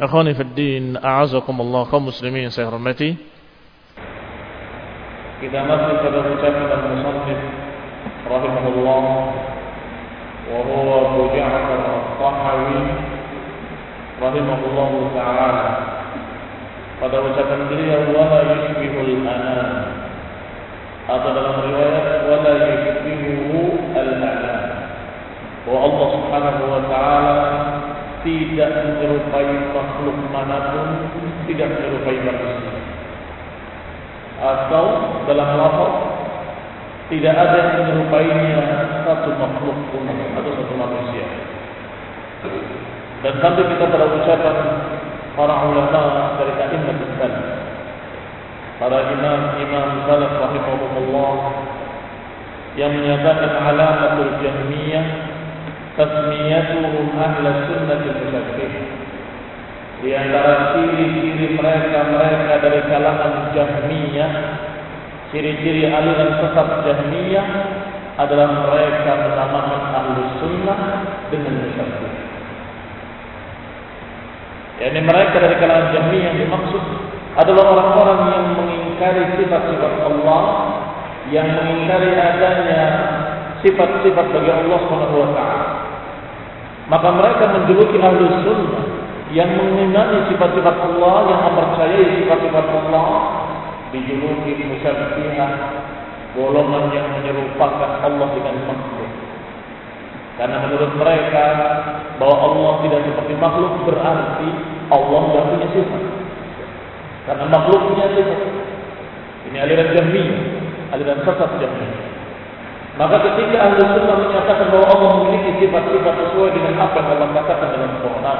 Ikhwani fi din, a'azakumullah kaum muslimin saya hormati. Kita masih pada ucapan al-musannif rahimahullah wa huwa Abu Ja'far al-Tahawi rahimahullah ta'ala. Pada ucapan beliau wala yushbihul anam atau dalam riwayat wala yushbihu al-anam. Bahwa Allah Subhanahu wa taala tidak menyerupai makhluk manapun, tidak menyerupai manusia. Atau dalam lafaz tidak ada yang menyerupainya satu makhluk pun atau satu manusia. Dan sampai kita pada ucapan para ulama dari a'immat salaf. Para imam-imam salaf rahimahumullah yang menyatakan alamatul jahmiyah tasmiyatuhum ahla sunnah al-musabbih di antara ciri-ciri mereka-mereka dari kalangan Jahmiyah ciri-ciri aliran sesat Jahmiyah adalah mereka menamakan ahlu sunnah dengan musabbih yakni mereka dari kalangan Jahmiyah yang dimaksud adalah orang-orang yang mengingkari sifat-sifat Allah yang mengingkari adanya sifat-sifat bagi Allah Subhanahu wa taala maka mereka menjuluki ahlu sunnah yang mengimani sifat-sifat Allah yang mempercayai sifat-sifat Allah. Dijuluki musyabbihah golongan yang menyerupakan Allah dengan makhluk. Karena menurut mereka bahwa Allah tidak seperti makhluk berarti Allah tidak punya sifat. Karena makhluk punya sifat ini aliran jahmiyah aliran sesat jahmiyah maka ketika ahli sunnah menyatakan bahwa Allah memiliki sifat-sifat sesuai dengan apa yang Allah katakan dalam Quran,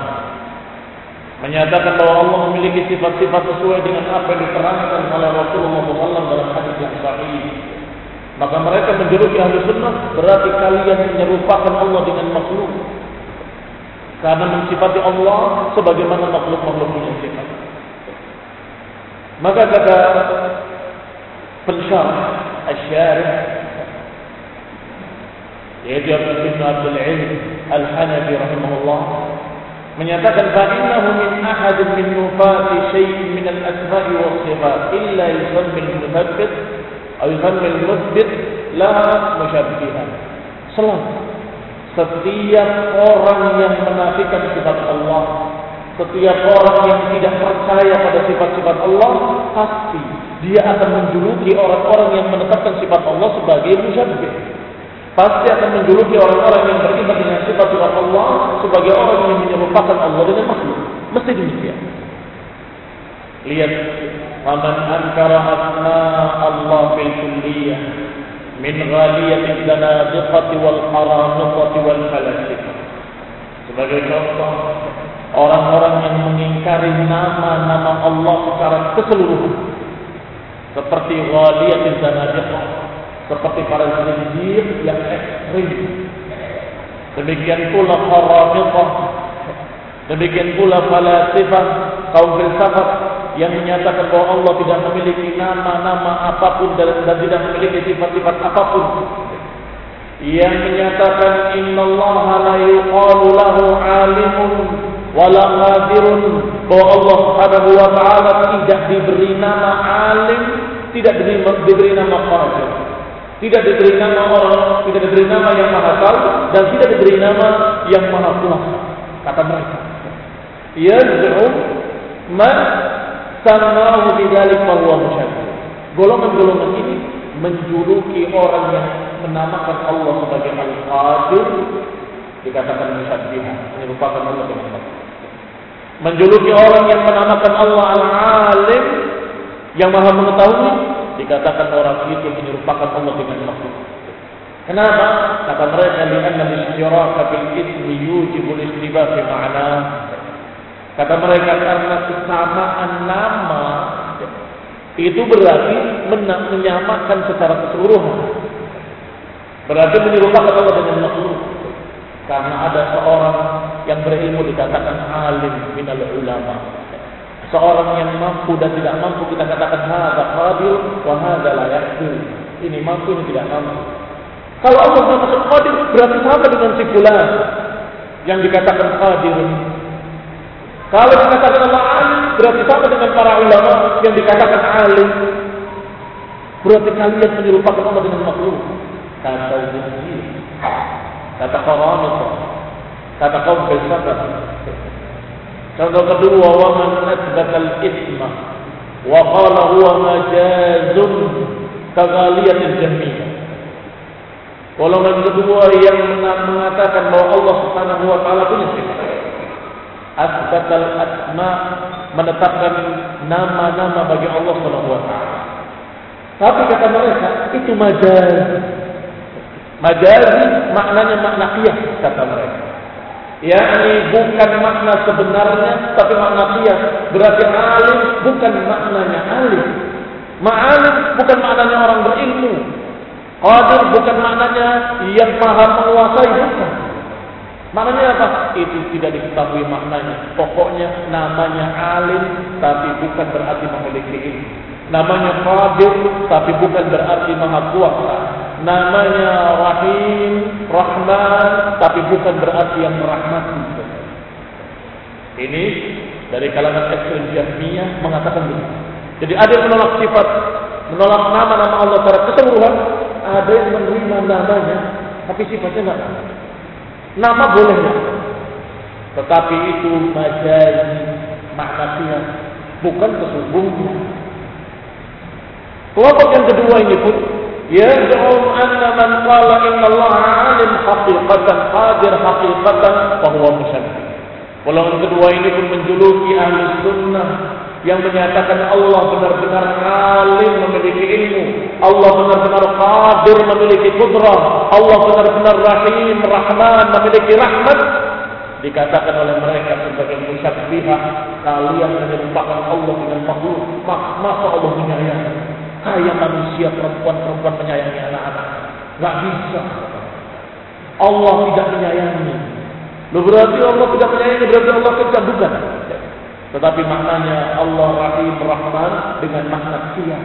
menyatakan bahwa Allah memiliki sifat-sifat sesuai dengan apa yang diterangkan oleh Rasulullah SAW dalam hadis yang sahih, maka mereka menjuluki ahli sunnah berarti kalian menyerupakan Allah dengan makhluk. Karena mensifati Allah sebagaimana makhluk-makhluk punya sifat. Maka kata pensyarah Asy-Syarih yaitu Abu bin Abdul Ilm Al-Hanafi rahimahullah menyatakan fa'innahu min ahad min nufati syai'in min al-asma'i wa sifat illa yusammi al-muthabbit atau yusammi al-muthbit la musyabbihan selalu setiap orang yang menafikan sifat Allah setiap orang yang tidak percaya pada sifat-sifat Allah pasti dia akan menjuluki orang-orang yang menetapkan sifat Allah sebagai musyabbih pasti akan menjuluki orang-orang yang beriman dengan sifat-sifat Allah sebagai orang yang menyerupakan Allah dengan makhluk. Mesti demikian. Lihat, "Faman ankara asma Allah bil kulliyah min ghaliyatin zanadiqati wal haramati wal falasifah." Sebagai contoh, orang-orang yang mengingkari nama-nama Allah secara keseluruhan. Seperti Ghaliyatil Zanadiqah. Seperti para zindir yang ekstrim. Demikian pula Kharamiqah. Demikian pula falasifah, kaum filsafat yang menyatakan bahwa Allah tidak memiliki nama-nama apapun dan tidak memiliki sifat-sifat apapun yang menyatakan innallaha la yuqalu lahu alimun wala qadirun bahwa Allah Subhanahu wa taala tidak diberi nama alim, tidak diberi, diberi nama qadir. Tidak diberi nama orang, tidak diberi nama yang maha tahu dan tidak diberi nama yang maha kuasa. Kata mereka. Yaz'um man samahu bidzalik huwa musyabbih. Golongan-golongan ini menjuluki orang yang menamakan Allah sebagai Al-Qadir dikatakan musyabbihah, menyerupakan Allah dengan. Menjuluki orang yang menamakan Allah Al-Alim yang Maha mengetahui dikatakan orang itu menyerupakan Allah dengan makhluk. Kenapa? Kata mereka lianna al-istiraka bil ismi yujibul istibah fi ma'na. Kata mereka karena kesamaan nama itu berarti menyamakan secara keseluruhan. Berarti menyerupakan Allah dengan makhluk. Karena ada seorang yang berilmu dikatakan alim minal ulama. Seorang yang mampu dan tidak mampu kita katakan hadza qadir wa hadza la yaqdir. Ini mampu ini tidak mampu. Kalau Allah masuk qadir berarti sama dengan si fulan yang dikatakan qadir. Kalau dikatakan Allah alim berarti sama dengan para ulama yang dikatakan alim. Berarti kalian menyerupakan Allah dengan makhluk kata zinjir, kata qaramita, kata kaum filsafat. Contoh kedua, wa man asbata al-ithma wa qala huwa majazun kaghaliyatil jahmiyah. Golongan kedua yang mengatakan bahwa Allah Subhanahu wa taala punya sifat. Asbatal asma menetapkan nama-nama bagi Allah Subhanahu wa taala. Tapi kata mereka itu majaz. Majazi maknanya makna qiyas kata mereka. Yakni bukan makna sebenarnya tapi makna qiyas. Berarti alim bukan maknanya alim. Ma'alim bukan maknanya orang berilmu. Qadir bukan maknanya yang maha menguasai bukan. Maknanya apa? Itu tidak diketahui maknanya. Pokoknya namanya alim tapi bukan berarti memiliki ilmu. Namanya qadir tapi bukan berarti maha kuasa namanya Rahim, Rahman, tapi bukan berarti yang merahmati. Ini dari kalangan ekstrem Jahmiyah mengatakan begitu. Jadi ada yang menolak sifat, menolak nama-nama Allah secara keseluruhan, ada yang menerima namanya, tapi sifatnya tidak. Nama boleh, tetapi itu majazi, makna bukan sesungguhnya. Kelompok yang kedua ini pun يزعم أن من قال إن الله عالم حقيقة قادر حقيقة فهو مشبه Golongan kedua ini pun menjuluki ahli sunnah yang menyatakan Allah benar-benar alim memiliki ilmu, Allah benar-benar qadir memiliki kudrah, Allah benar-benar rahim, rahman memiliki rahmat. Dikatakan oleh mereka sebagai musyabbihah, kalian menyerupakan Allah dengan makhluk, masa Allah menyayangi. Kayak manusia perempuan-perempuan menyayangi anak-anak. Gak bisa. Allah tidak menyayangi. Lu berarti Allah tidak menyayangi, berarti Allah kejam bukan. Tetapi maknanya Allah Rahim Rahman dengan makna siap.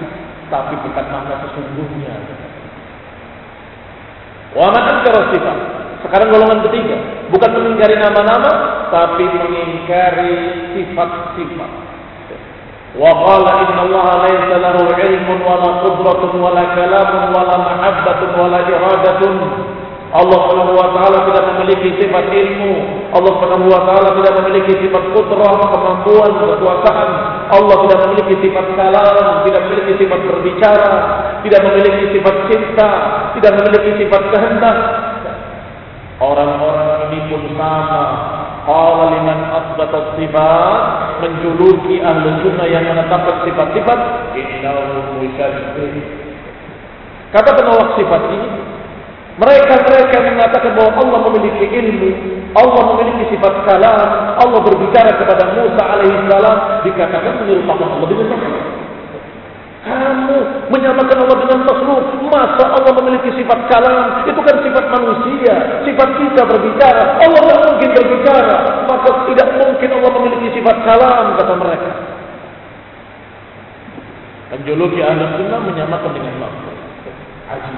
Tapi bukan makna sesungguhnya. Wa man sifat. Sekarang golongan ketiga, bukan mengingkari nama-nama, tapi mengingkari sifat-sifat. وقال إن الله ليس له علم ولا قدرة ولا كلام ولا محبة ولا إرادة Allah Subhanahu wa taala tidak memiliki sifat ilmu. Allah Subhanahu wa taala tidak memiliki sifat kudrah, kemampuan, kekuasaan. Allah tidak memiliki sifat kalam, tidak memiliki sifat berbicara, tidak memiliki sifat cinta, tidak memiliki sifat kehendak. Orang-orang ini pun sama Qala liman asbata sifat menjuluki ahli sunnah yang menetapkan sifat-sifat innahu musyabbih. Kata penolak sifat ini mereka-mereka mengatakan bahwa Allah memiliki ilmu Allah memiliki sifat kalam, Allah berbicara kepada Musa alaihissalam dikatakan menyerupakan Allah dengan. Kamu menyamakan Allah dengan makhluk. Masa Allah memiliki sifat kalam? Itu kan sifat manusia. Sifat kita berbicara. Allah tidak mungkin berbicara. Maka tidak mungkin Allah memiliki sifat kalam, kata mereka. Menjuluki ahli sunnah menyamakan dengan makhluk. Ajib.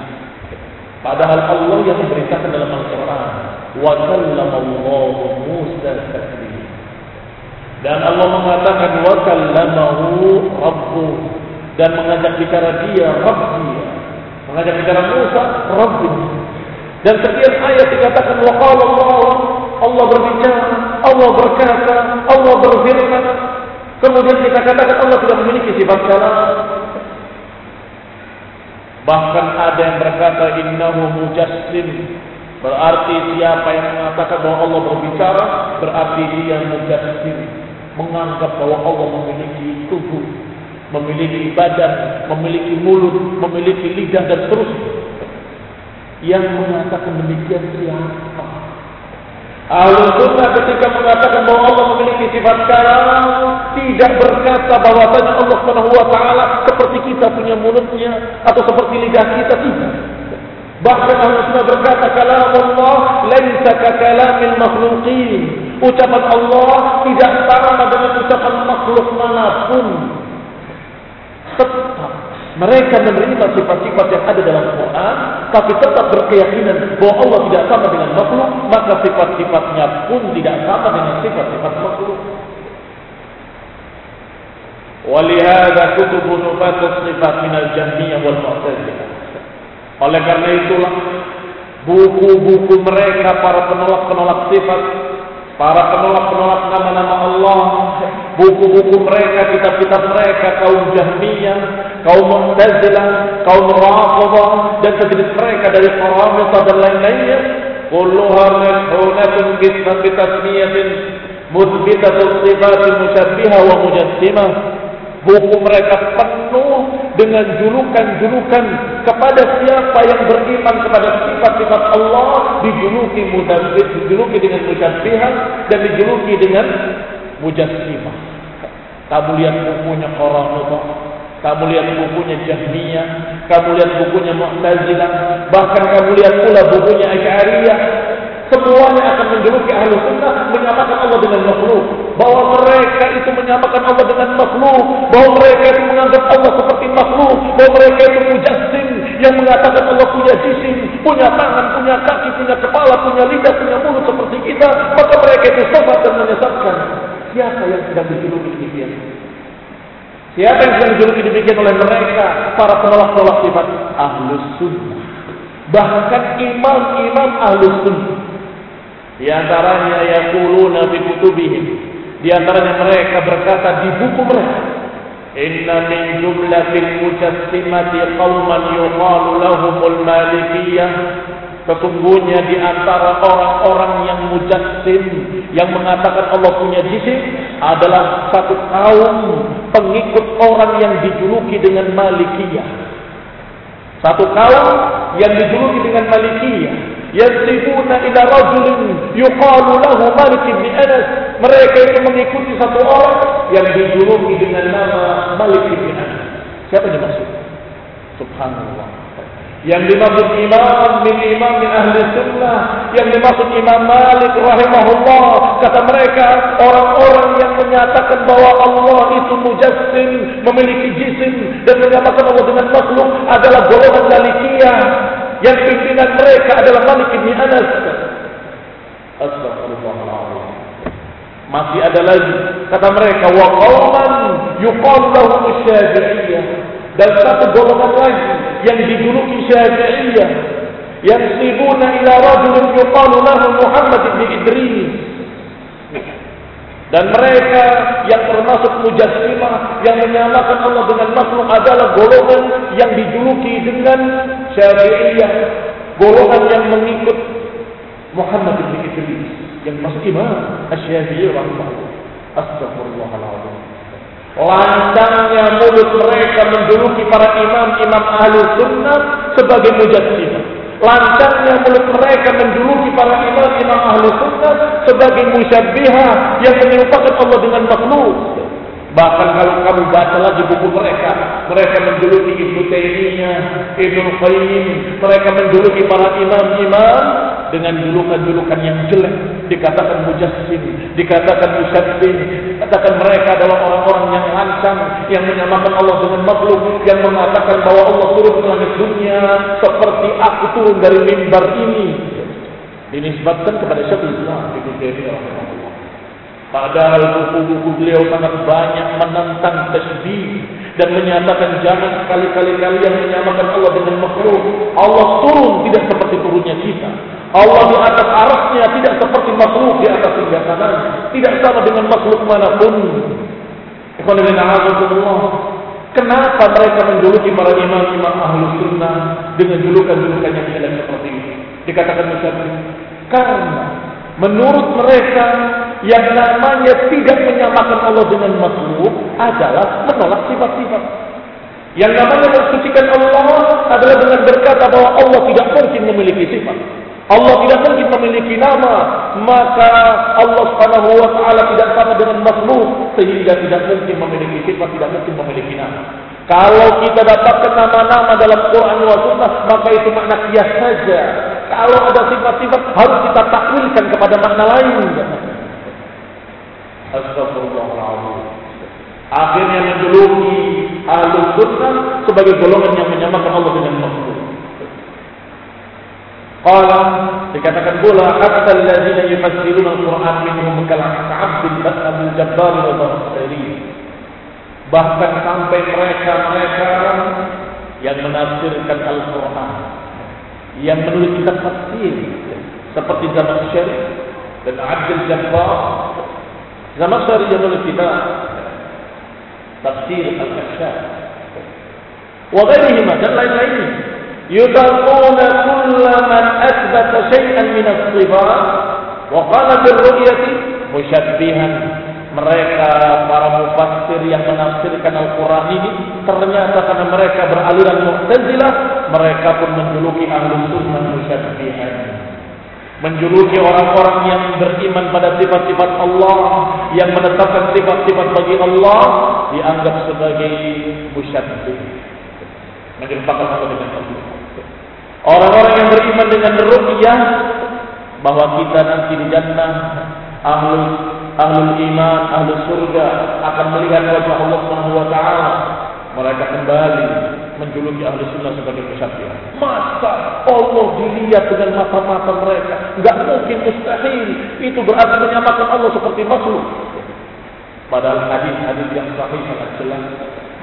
Padahal Allah yang memberitakan dalam Al-Quran. Wa kallamallahu Musa. Dan Allah mengatakan wa kallamahu rabbuh dan mengajak bicara dia Rabbi. Mengajak bicara Musa Rabbi. Dan sekian ayat dikatakan wa qala Allah Allah berbicara, Allah berkata, Allah berfirman. Kemudian kita katakan Allah tidak memiliki sifat kalam. Bahkan ada yang berkata innahu mujassim. Berarti siapa yang mengatakan bahwa Allah berbicara, berarti dia mujassim. Menganggap bahwa Allah memiliki tubuh, memiliki badan, memiliki mulut, memiliki lidah dan seterusnya. Yang mengatakan demikian siapa? Ahlu sunnah ketika mengatakan bahwa Allah memiliki sifat kalam tidak berkata bahwasanya Allah Subhanahu wa taala seperti kita punya mulutnya atau seperti lidah kita tidak. Bahkan ahlu sunnah berkata kalam Allah ka kalamil makhluqin. Ucapan Allah tidak sama dengan ucapan makhluk manapun. Mereka menerima sifat-sifat yang ada dalam Quran, tapi tetap berkeyakinan bahwa Allah tidak sama dengan makhluk, maka sifat-sifatnya pun tidak sama dengan sifat-sifat makhluk. Walihada kutubu nufatus sifat minal jahmiyah wal mu'tazilah. Oleh karena itulah buku-buku mereka para penolak-penolak sifat Para penolak-penolak nama-nama Allah, buku-buku mereka, kitab-kitab mereka, kaum Jahmiyah, kaum Mu'tazilah, kaum Rafidhah dan sejenis mereka dari Qaramita dan lain-lainnya, kulluha madhunatun bitasmiyatin muthbitatus sifatil musyabbihah wa mujassimah. Buku mereka penuh dengan julukan-julukan kepada siapa yang beriman kepada sifat-sifat Allah dijuluki mudabbir, dijuluki dengan musyabbihah dan dijuluki dengan mujassimah. Kamu lihat bukunya Qaramita, kamu lihat bukunya Jahmiyah, kamu lihat bukunya Mu'tazilah, bahkan kamu lihat pula bukunya Asy'ariyah, Semuanya akan menjuluki ahli sunnah menyamakan Allah dengan makhluk. Bahwa mereka itu menyamakan Allah dengan makhluk. Bahwa mereka itu menganggap Allah seperti makhluk. Bahwa mereka itu mujassim yang mengatakan Allah punya jisim, punya tangan, punya kaki, punya kepala, punya lidah, punya mulut seperti kita. Maka mereka itu sesat dan menyesatkan. Siapa yang sedang dijuluki demikian? Siapa yang sedang dijuluki demikian oleh mereka? Para penolak-penolak sifat ahlus sunnah. Bahkan imam-imam ahlus sunnah di antaranya yaquluna fi kutubihim. Di antaranya mereka berkata di buku mereka. Inna min jumlatil mujassimati qauman yuqalu lahumul malikiyah. Sesungguhnya di antara orang-orang yang mujassim yang mengatakan Allah punya jisim adalah satu kaum pengikut orang yang dijuluki dengan Malikiyah. Satu kaum yang dijuluki dengan Malikiyah yansibuna ila rajulin yuqalu lahu Malik bin Anas. Mereka itu mengikuti satu orang yang dijuluki dengan nama Malik bin Anas. Siapa yang? Subhanallah. Yang dimaksud imam min imam min ahli sunnah. Yang dimaksud imam Malik rahimahullah. Kata mereka orang-orang yang menyatakan bahwa Allah itu mujassim. Memiliki jisim. Dan menyatakan Allah dengan makhluk adalah golongan malikiyah yang pimpinan mereka adalah Malik bin Anas. Astagfirullahaladzim. Masih ada lagi kata mereka wa qauman yuqalu lahum syafi'iyah dan satu golongan lagi yang dijuluki syafi'iyah yang sibuna ila rajulin yuqalu lahu Muhammad bin Idris dan mereka yang termasuk mujassimah yang menyamakan Allah dengan makhluk adalah golongan yang dijuluki dengan Syafi'iyah, golongan yang mengikut Muhammad bin Idris yang masuk imam Asy-Syafi'i rahimahullah. Astagfirullahaladzim. Lancangnya mulut mereka menjuluki para imam-imam ahli sunnah sebagai mujassimah. Lancarnya mulut mereka menjuluki para imam-imam ahli sunnah sebagai musyabbiha yang menyerupakan Allah dengan makhluk. Bahkan kalau kamu baca lagi buku mereka, mereka menjuluki Ibnu Taimiyah, Ibnu Qayyim, mereka menjuluki para imam-imam dengan julukan-julukan yang jelek, dikatakan mujassim, dikatakan musyabbih, katakan mereka adalah orang-orang yang lancang, yang menyamakan Allah dengan makhluk, yang mengatakan bahwa Allah turun ke langit dunia seperti aku turun dari mimbar ini. Dinisbatkan kepada Syekhul Islam Ibnu Taimiyah Padahal buku-buku beliau sangat banyak menentang tasbih dan menyatakan jangan sekali-kali kalian menyamakan Allah dengan makhluk. Allah turun tidak seperti turunnya kita. Allah di atas arasnya tidak seperti makhluk di atas singgasananya. Tidak sama dengan makhluk mana pun. Kenapa mereka menjuluki para imam-imam ahlu sunnah dengan julukan-julukan yang jelek seperti ini? Dikatakan misalnya, karena menurut mereka yang namanya tidak menyamakan Allah dengan makhluk adalah menolak sifat-sifat. Yang namanya mensucikan Allah adalah dengan berkata bahwa Allah tidak mungkin memiliki sifat. Allah tidak mungkin memiliki nama, maka Allah Subhanahu wa taala tidak sama dengan makhluk sehingga tidak mungkin memiliki sifat, tidak mungkin memiliki nama. Kalau kita dapatkan nama-nama dalam Quran wa sunnah, maka itu makna kias saja. Kalau ada sifat-sifat harus kita takwilkan kepada makna lain. Astagfirullahaladzim. Akhirnya menjuluki ahlu sunnah sebagai golongan yang menyamakan Allah dengan makhluk. Qala dikatakan pula hatta alladziina yufassiruna al-Qur'an minhum kal-'abd bin Jabbar wa Basri. Bahkan sampai mereka-mereka yang menafsirkan Al-Qur'an, yang menulis kitab tafsir seperti Zamakhsyari dan Abdul Jabbar Zamakhsyari yang menulis kitab tafsir Al-Kashaf wa ghairihima dan lain-lainnya man athbata syai'an min as-sifat wa qala bil ru'yati musyabbihan mereka para mufassir yang menafsirkan Al-Quran ini ternyata karena mereka beraliran Mu'tazilah mereka pun menjuluki ahli sunnah musyabbihan. Menjuluki orang-orang yang beriman pada sifat-sifat Allah yang menetapkan sifat-sifat bagi Allah dianggap sebagai musyabbih menyerupakan Allah dengan Allah orang-orang yang beriman dengan ru'yah bahwa kita nanti di jannah ahlul ahlul iman ahlul surga akan melihat wajah Allah Subhanahu wa taala mereka kembali menjuluki ahli sunnah sebagai musyafiah. Masa Allah dilihat dengan mata-mata mereka? Enggak mungkin mustahil. Itu berarti menyamakan Allah seperti makhluk. Padahal hadis-hadis yang sahih sangat jelas.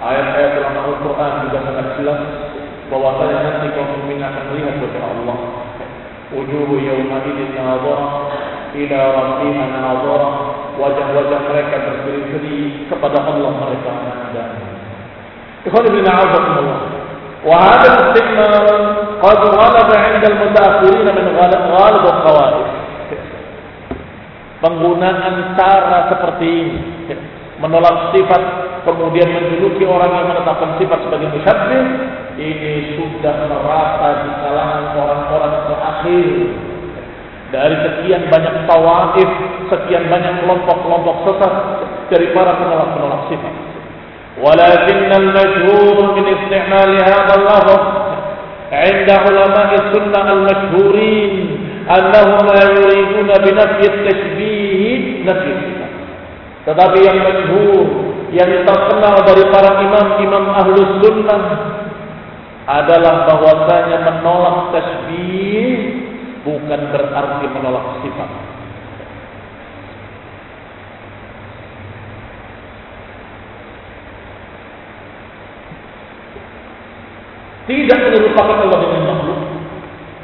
Ayat-ayat dalam Al-Quran juga sangat jelas Bahwasanya nanti kaum mukmin akan melihat wajah Allah. Wujuhu yawma idin nadhara ila rabbiha nadhara. Wajah-wajah mereka berseri-seri kepada Allah mereka memandang. إخواني بن عوضكم الله وهذا الاستعمال قد غلب عند المتأخرين من غالب الخوارج penggunaan cara seperti ini menolak sifat kemudian menjuluki orang yang menetapkan sifat sebagai musyabbih ini sudah merata di kalangan orang-orang terakhir. Dari sekian banyak tawaf, sekian banyak kelompok-kelompok sesat dari para penolak-penolak sifat. ولكن المشهور من استعمال هذا اللفظ عند علماء السنة المشهورين أنهم لا يريدون بنفي التشبيه نفي tetapi yang masyhur yang terkenal dari para imam-imam ahlu sunnah adalah bahwasanya menolak tasbih bukan berarti menolak sifat Tidak menyerupakan Allah dengan makhluk.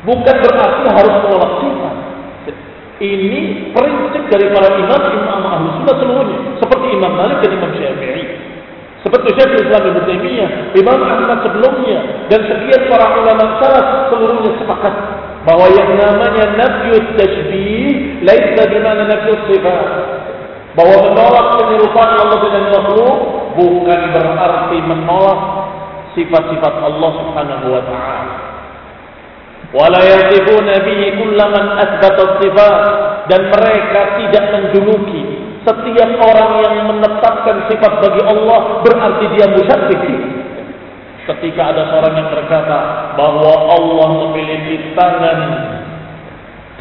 Bukan berarti harus menolak sifat. Ini prinsip dari para imam imam ahli sunnah seluruhnya. Seperti Imam Malik dan Imam Syafi'i. Seperti Syekh Islam Ibnu Taimiyah, Imam Ahmad sebelumnya dan sekian para ulama salaf seluruhnya sepakat bahwa yang namanya nafyu tashbih laisa bimana nafyu sifat. Bahwa menolak penyerupaan Allah dengan makhluk bukan berarti menolak sifat-sifat Allah Subhanahu wa taala. Wala yasifuna bihi kullaman asbata sifat dan mereka tidak menjuluki setiap orang yang menetapkan sifat bagi Allah berarti dia musyabbih. Ketika ada seorang yang berkata bahwa Allah memiliki tangan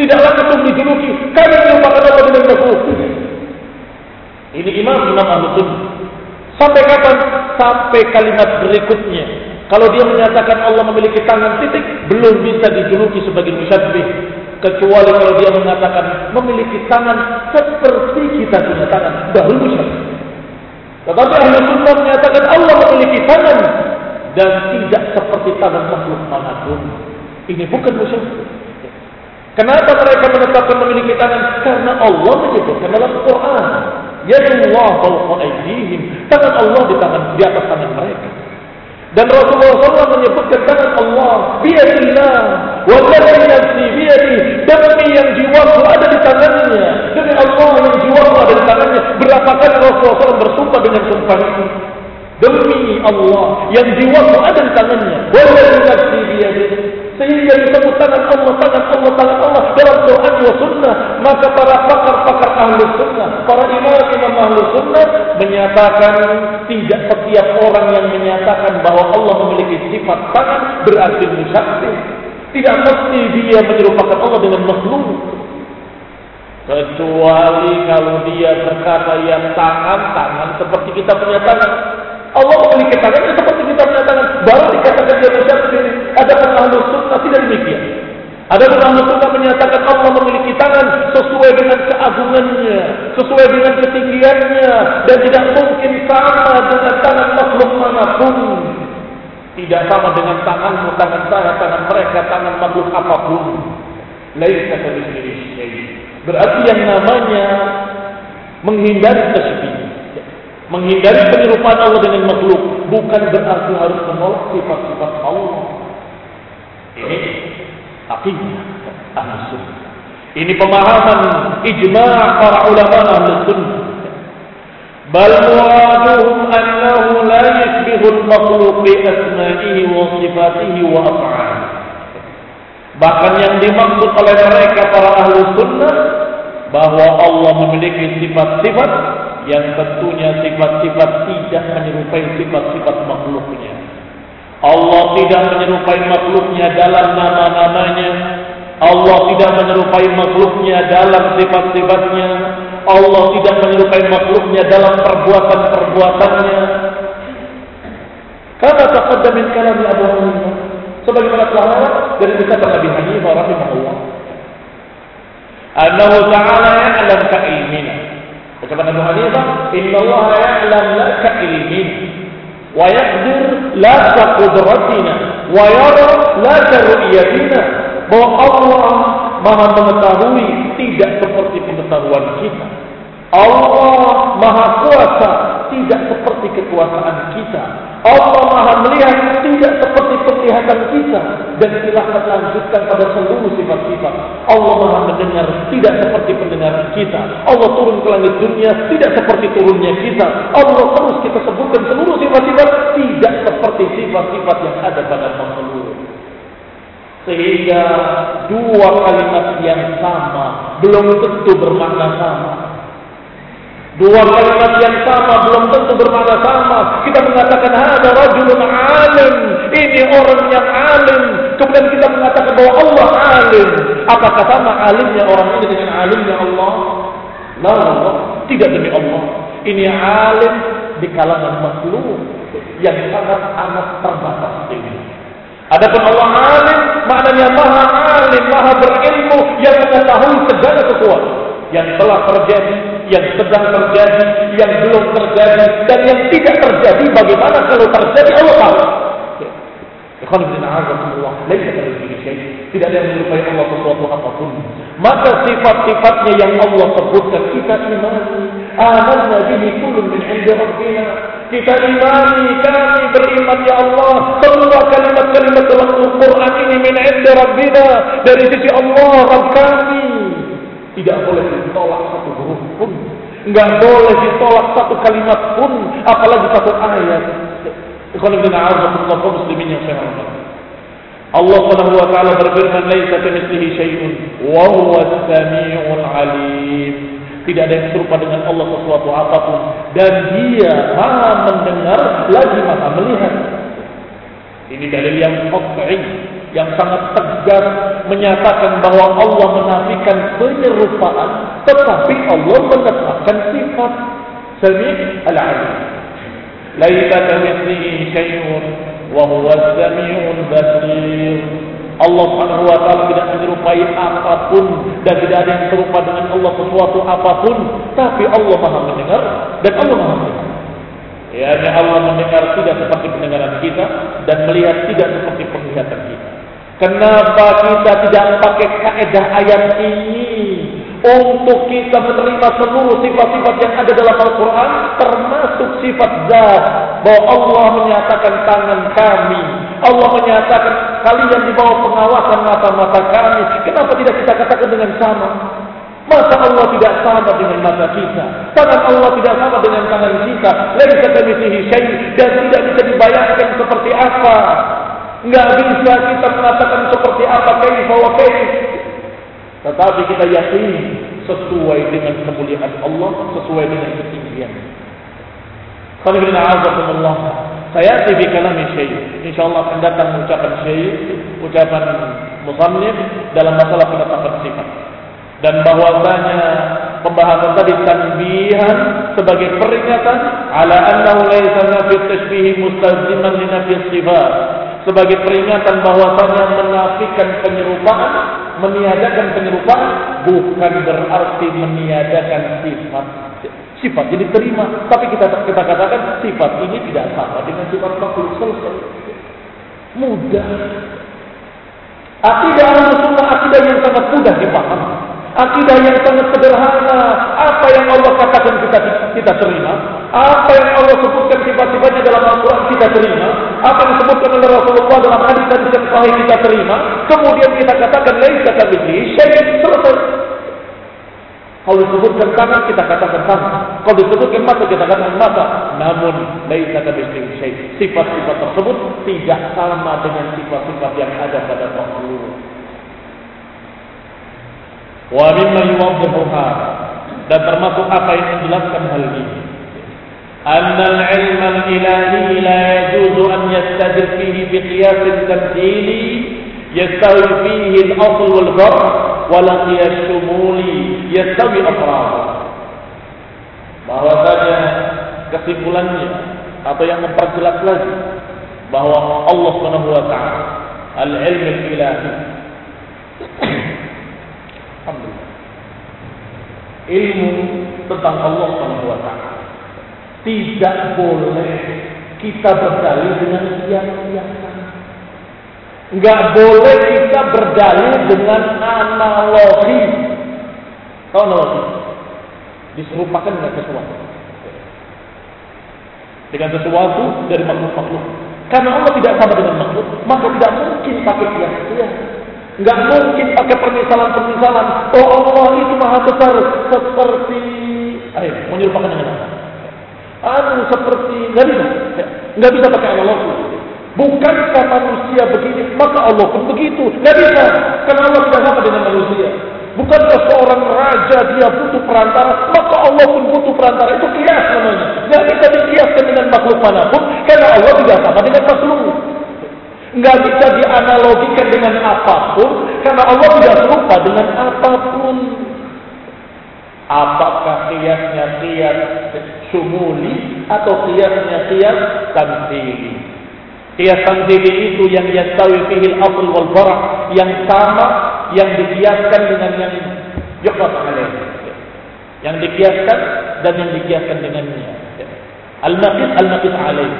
tidaklah ketemu dijuluki kami merupakan Allah dengan makhluk. Ini imam imam ahlu Sampai kapan? Sampai kalimat berikutnya. Kalau dia menyatakan Allah memiliki tangan titik, belum bisa dijuluki sebagai musyabbih. Kecuali kalau dia mengatakan memiliki tangan seperti kita punya tangan, baru musyabbih. Tetapi ahli sunnah menyatakan Allah memiliki tangan dan tidak seperti tangan makhluk manapun. Ini bukan musyabbih. Kenapa mereka menetapkan memiliki tangan? Karena Allah menyebutkan dalam Quran. Ya Allah. Tangan Allah di tangan di atas tangan mereka. Dan Rasulullah SAW menyebutkan tangan Allah, biadillah, walladhi nafsi biadi, demi yang jiwaku ada di tangannya, demi Allah yang jiwaku ada di tangannya. Berapa kali Rasulullah SAW bersumpah dengan sumpah itu? Demi Allah yang jiwaku ada di tangannya, walladhi nafsi biadi. Sehingga disebut tangan Allah, tangan Allah, tangan Allah dalam Quran wa Sunnah. Maka para pakar-pakar ahli sunnah, para imam-imam ahli sunnah menyatakan tidak setiap orang yang menyatakan bahwa Allah memiliki sifat tangan berarti musyabbih. Tidak mesti dia menyerupakan Allah dengan makhluk. Kecuali kalau dia berkata yang tangan, tangan seperti kita punya tangan. Allah memiliki tangan seperti kita punya tangan. Baru dikatakan dia musyabbih. Ada pun ahlu sunnah tidak demikian. Ada pun ahlu sunnah menyatakan Allah memiliki tangan sesuai dengan keagungannya, sesuai dengan ketinggiannya, dan tidak mungkin sama dengan tangan makhluk manapun. Tidak sama dengan tanganmu, tangan saya, tangan mereka, tangan makhluk apapun. Laisa kamitslihi Berarti yang namanya menghindari tasbih Menghindari penyerupaan Allah dengan makhluk bukan berarti harus menolak sifat-sifat Allah. Ini akidah ahli. Ini pemahaman ijma' para ulama ahli. Bal la yashbihu al-makhluq bi asma'ihi wa sifatihi wa af'alihi. Bahkan yang dimaksud oleh mereka para ahli sunnah bahwa Allah memiliki sifat-sifat yang tentunya sifat-sifat tidak menyerupai sifat-sifat makhluknya. Allah tidak menyerupai makhluknya dalam nama-namanya. Allah tidak menyerupai makhluknya dalam sifat-sifatnya. Allah tidak menyerupai makhluknya dalam perbuatan-perbuatannya. Karena taqaddam min kalam Abu Hanifah sebagaimana telah lewat dari ucapan Nabi Hanifah rahimahullah. Annahu ta'ala ya'lam ka'ilmina Kata Abu Hanifah, "Inna Allah ya'lam la wa la qudratina wa yara la ru'yatina." Bahwa Allah Maha mengetahui tidak seperti pengetahuan kita. Allah Maha Kuasa tidak seperti kekuasaan kita. Allah Maha melihat tidak seperti penglihatan kita dan silahkan lanjutkan pada seluruh sifat-sifat. Allah Maha mendengar tidak seperti pendengaran kita. Allah turun ke langit dunia tidak seperti turunnya kita. Allah terus kita sebutkan seluruh sifat-sifat tidak seperti sifat-sifat yang ada pada makhluk. Sehingga dua kalimat yang sama belum tentu bermakna sama. Dua kalimat yang sama belum tentu bermakna sama. Kita mengatakan ada rajulun alim. Ini orang yang alim. Kemudian kita mengatakan bahwa Allah alim. Apakah sama alimnya orang ini dengan alimnya Allah? La Allah. Tidak demi Allah. Ini alim di kalangan makhluk yang sangat amat terbatas ini. Adapun Allah alim maknanya maha alim, maha berilmu yang mengetahui segala sesuatu yang telah terjadi, yang sedang terjadi, yang belum terjadi, dan yang tidak terjadi. Bagaimana kalau terjadi Allah tahu. Ikhwan bin Azamullah, laisa Tidak ada yang menyerupai Allah sesuatu apa pun. Maka sifat-sifatnya yang Allah sebutkan kita imani. Amanna bihi kulun min 'indi rabbina. Kita imani, kami beriman ya Allah. Semua kalimat-kalimat dalam Al-Quran ini min 'indi rabbina. Dari sisi Allah, Rabb kami. Tidak boleh ditolak satu huruf pun. Enggak boleh ditolak satu kalimat pun. Apalagi satu ayat. Muslimin yang saya. Allah Subhanahu wa taala berfirman, "Laisa kamitslihi syai'un wa huwas samiul alim." Tidak ada yang serupa dengan Allah sesuatu apa pun dan Dia Maha mendengar lagi Maha melihat. Ini dalil yang qat'i yang sangat tegas menyatakan bahwa Allah menafikan penyerupaan tetapi Allah menetapkan sifat Sami' al-Alim. Laisa kamitslihi syai'un wa huwa as-sami'ul basir. Allah Subhanahu wa taala tidak menyerupai apapun dan tidak ada yang serupa dengan Allah sesuatu apapun, tapi Allah Maha mendengar dan Allah Maha melihat. Ya, Allah mendengar tidak seperti pendengaran kita dan melihat tidak seperti penglihatan kita. Kenapa kita tidak pakai kaidah ayat ini? Untuk kita menerima seluruh sifat-sifat yang ada dalam Al-Quran termasuk sifat zat. Bahwa Allah menyatakan tangan kami. Allah menyatakan kalian di bawah pengawasan mata-mata kami. Kenapa tidak kita katakan dengan sama? Masa Allah tidak sama dengan mata kita? Tangan Allah tidak sama dengan tangan kita? Kamitslihi syai dan tidak bisa dibayangkan seperti apa enggak bisa kita mengatakan seperti apa kaifa wa kaif tetapi kita yakin sesuai dengan kemuliaan Allah, sesuai dengan ketinggian. Allah. Saya di kalam syekh. Insyaallah akan datang ucapan syekh, ucapan musannif dalam masalah penetapan sifat. Dan bahwasanya pembahasan tadi tanbihan sebagai peringatan ala annahu laisa nafi tashbih mustaziman li sifat sebagai peringatan bahwasanya menafikan penyerupaan, meniadakan penyerupaan bukan berarti meniadakan sifat. Sifat jadi terima, tapi kita kita katakan sifat ini tidak sama dengan sifat makhluk selesai. Mudah. Akidah al-sunnah akidah yang sangat mudah dipahami. Akidah yang sangat sederhana. Apa yang Allah katakan kita kita terima. Apa yang Allah sebutkan sifat-sifatnya dalam Al-Quran kita terima. Apa yang disebutkan oleh Rasulullah dalam hadis hadis yang sahih kita terima. Kemudian kita katakan laisa kabili syai' selesai. Kalau disebutkan tangan kita katakan tangan. Kalau disebutkan mata kita katakan mata. Namun laisa kabili syai'. Sifat-sifat tersebut tidak sama dengan sifat-sifat yang ada pada makhluk. Wa mimma yuwaddihu dan termasuk apa yang menjelaskan hal ini. Yajuzu an yastajir fihi bi qiyas tamthili yastawi fihi al-asl wal farq wa la qiyas shumuli yastawi afrad. Bahwasanya kesimpulannya atau yang memperjelas lagi bahwa Allah Subhanahu wa taala al-ilm al-ilahi Alhamdulillah. Ilmu tentang Allah Subhanahu wa taala tidak boleh kita berdalil dengan kiasan. Enggak boleh kita berdalil dengan analogi. Tahu analogi? Diserupakan dengan sesuatu. Dengan sesuatu dari makhluk-makhluk. Karena Allah tidak sama dengan makhluk, maka tidak mungkin pakai kias-kias. Enggak mungkin pakai permisalan-permisalan. Oh Allah itu maha besar seperti ayo menyerupakan dengan apa? Anu seperti enggak bisa. Enggak bisa pakai analogi. Bukankah manusia begini, maka Allah pun begitu. Enggak bisa. Karena Allah tidak sama dengan manusia. Bukankah seorang raja dia butuh perantara, maka Allah pun butuh perantara. Itu kias namanya. Enggak bisa dikiaskan dengan makhluk mana pun, karena Allah tidak sama dengan makhluk. Nggak bisa dianalogikan dengan apa pun karena Allah tidak serupa dengan apa pun. Apakah kiasnya kias sumuli atau kiasnya kias tamthili? Kias tamthili itu yang yastawi fihi al-asl wal bara' yang sama yang dikiaskan dengan yang yuqas alaih. Yang dikiaskan dan yang dikiaskan dengannya. Al-naqis al-naqis alaih.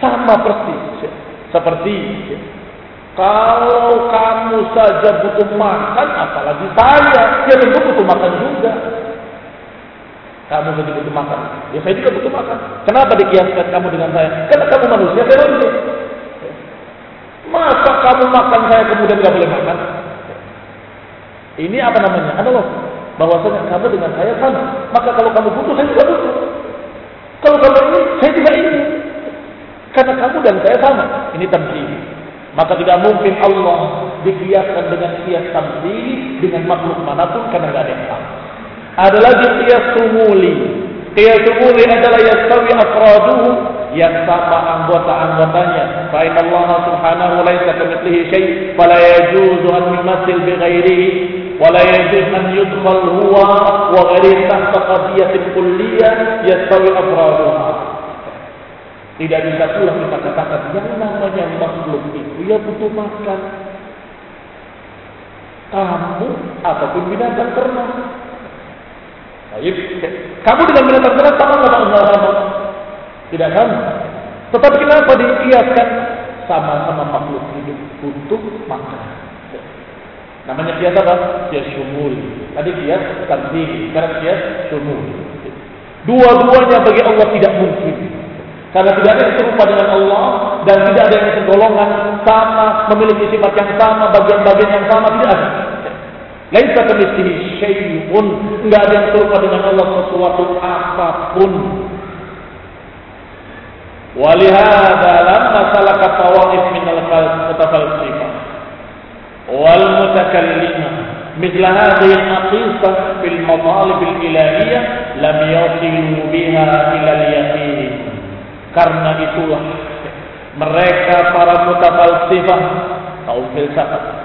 Sama persis. Seperti kalau kamu saja butuh makan, apalagi saya, ya tentu butuh makan juga. Kamu butuh makan, ya saya juga butuh makan. Kenapa dikiaskan kamu dengan saya? Karena kamu manusia, saya manusia. Masa kamu makan saya kemudian nggak boleh makan? Ini apa namanya? Adalah bahwasanya kamu dengan saya sama. Maka kalau kamu butuh, saya juga butuh. Kalau kamu ini, saya juga ini. Karena kamu dan saya sama. Ini tamthil. Maka tidak mungkin Allah dikiaskan dengan kias tamthili dengan makhluk mana pun karena tidak ada yang sama. Ada lagi kias sumuli. Kias sumuli adalah yastawi afraduhu yang sama anggota-anggotanya. Fa inna Allah subhanahu laisa kamitslihi syai' fala yajuzu an yumassil bi ghairihi ولا يجوز أن يدخل هو وغيره تحت قضية كلية يستوي أفرادها tidak bisa pula kita katakan yang namanya makhluk itu ya butuh makan. Kamu ataupun binatang ternak. Baik, kamu dengan binatang ternak sama nggak sama? Tidak sama. Tetapi kenapa dikiaskan sama-sama makhluk hidup butuh makan? Namanya kias apa? Kias syumul. Tadi kias tanding, sekarang kias syumul. Dua-duanya bagi Allah tidak mungkin. Karena tidak ada yang serupa dengan Allah dan tidak ada yang segolongan sama, memiliki sifat yang sama, bagian-bagian yang sama, tidak ada. Laisa kamitslihi syai'un, enggak ada yang serupa dengan Allah sesuatu apapun. Walihada lamma salaka tawaif min al-mutafalsifah wal mutakallimah مثل هذه الحقيقة في المطالب الإلهية لم يصلوا بها إلى اليقين karena itulah mereka para mutafalsifah kaum filsafat